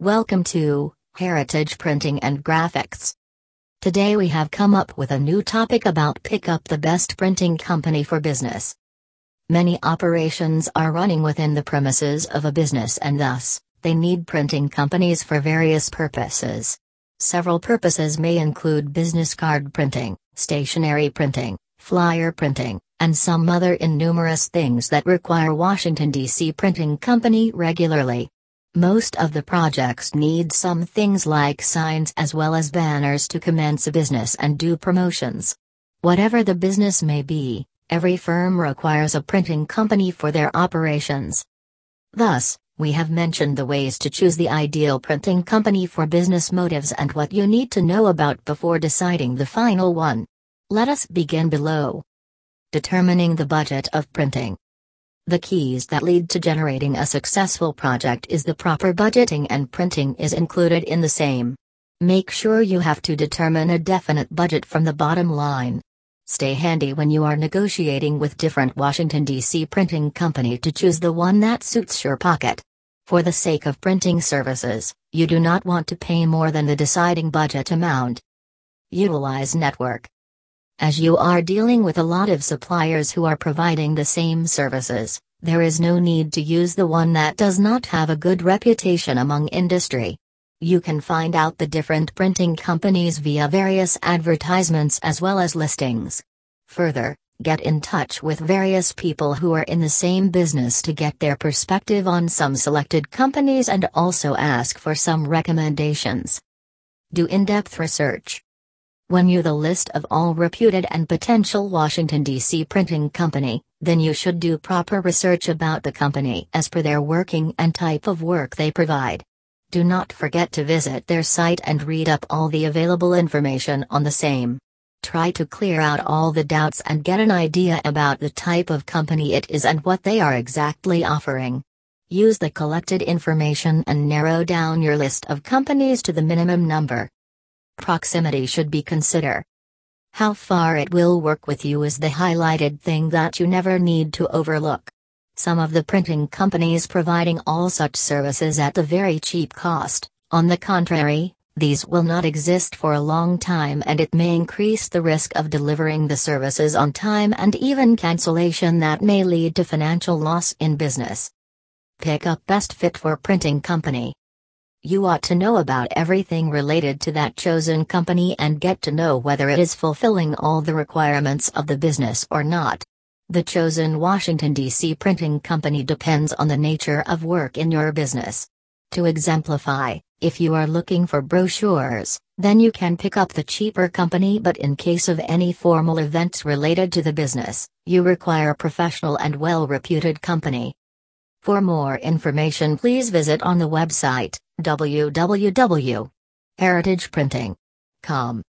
Welcome to Heritage Printing and Graphics. Today we have come up with a new topic about pick up the best printing company for business. Many operations are running within the premises of a business and thus, they need printing companies for various purposes. Several purposes may include business card printing, stationery printing, flyer printing, and some other innumerous things that require Washington, D.C. printing company regularly. Most of the projects need some things like signs as well as banners to commence a business and do promotions. Whatever the business may be, every firm requires a printing company for their operations. Thus, we have mentioned the ways to choose the ideal printing company for business motives and what you need to know about before deciding the final one. Let us begin below. Determining the budget of printing. The keys that lead to generating a successful project is the proper budgeting and printing is included in the same. Make sure you have to determine a definite budget from the bottom line. Stay handy when you are negotiating with different Washington, D.C. printing company to choose the one that suits your pocket. For the sake of printing services, you do not want to pay more than the deciding budget amount. Utilize network. As you are dealing with a lot of suppliers who are providing the same services, there is no need to use the one that does not have a good reputation among industry. You can find out the different printing companies via various advertisements as well as listings. Further, get in touch with various people who are in the same business to get their perspective on some selected companies and also ask for some recommendations. Do in depth research. When you the list of all reputed and potential Washington, D.C. printing company, then you should do proper research about the company as per their working and type of work they provide. Do not forget to visit their site and read up all the available information on the same. Try to clear out all the doubts and get an idea about the type of company it is and what they are exactly offering. Use the collected information and narrow down your list of companies to the minimum number. Proximity should be consider. How far it will work with you is the highlighted thing that you never need to overlook. Some of the printing companies providing all such services at the very cheap cost, on the contrary, these will not exist for a long time and it may increase the risk of delivering the services on time and even cancellation that may lead to financial loss in business. Pick up best fit for printing company. You ought to know about everything related to that chosen company and get to know whether it is fulfilling all the requirements of the business or not. The chosen Washington, D.C. printing company depends on the nature of work in your business. To exemplify, if you are looking for brochures, then you can pick up the cheaper company, but in case of any formal events related to the business, you require a professional and well reputed company. For more information, please visit on the website www.heritageprinting.com.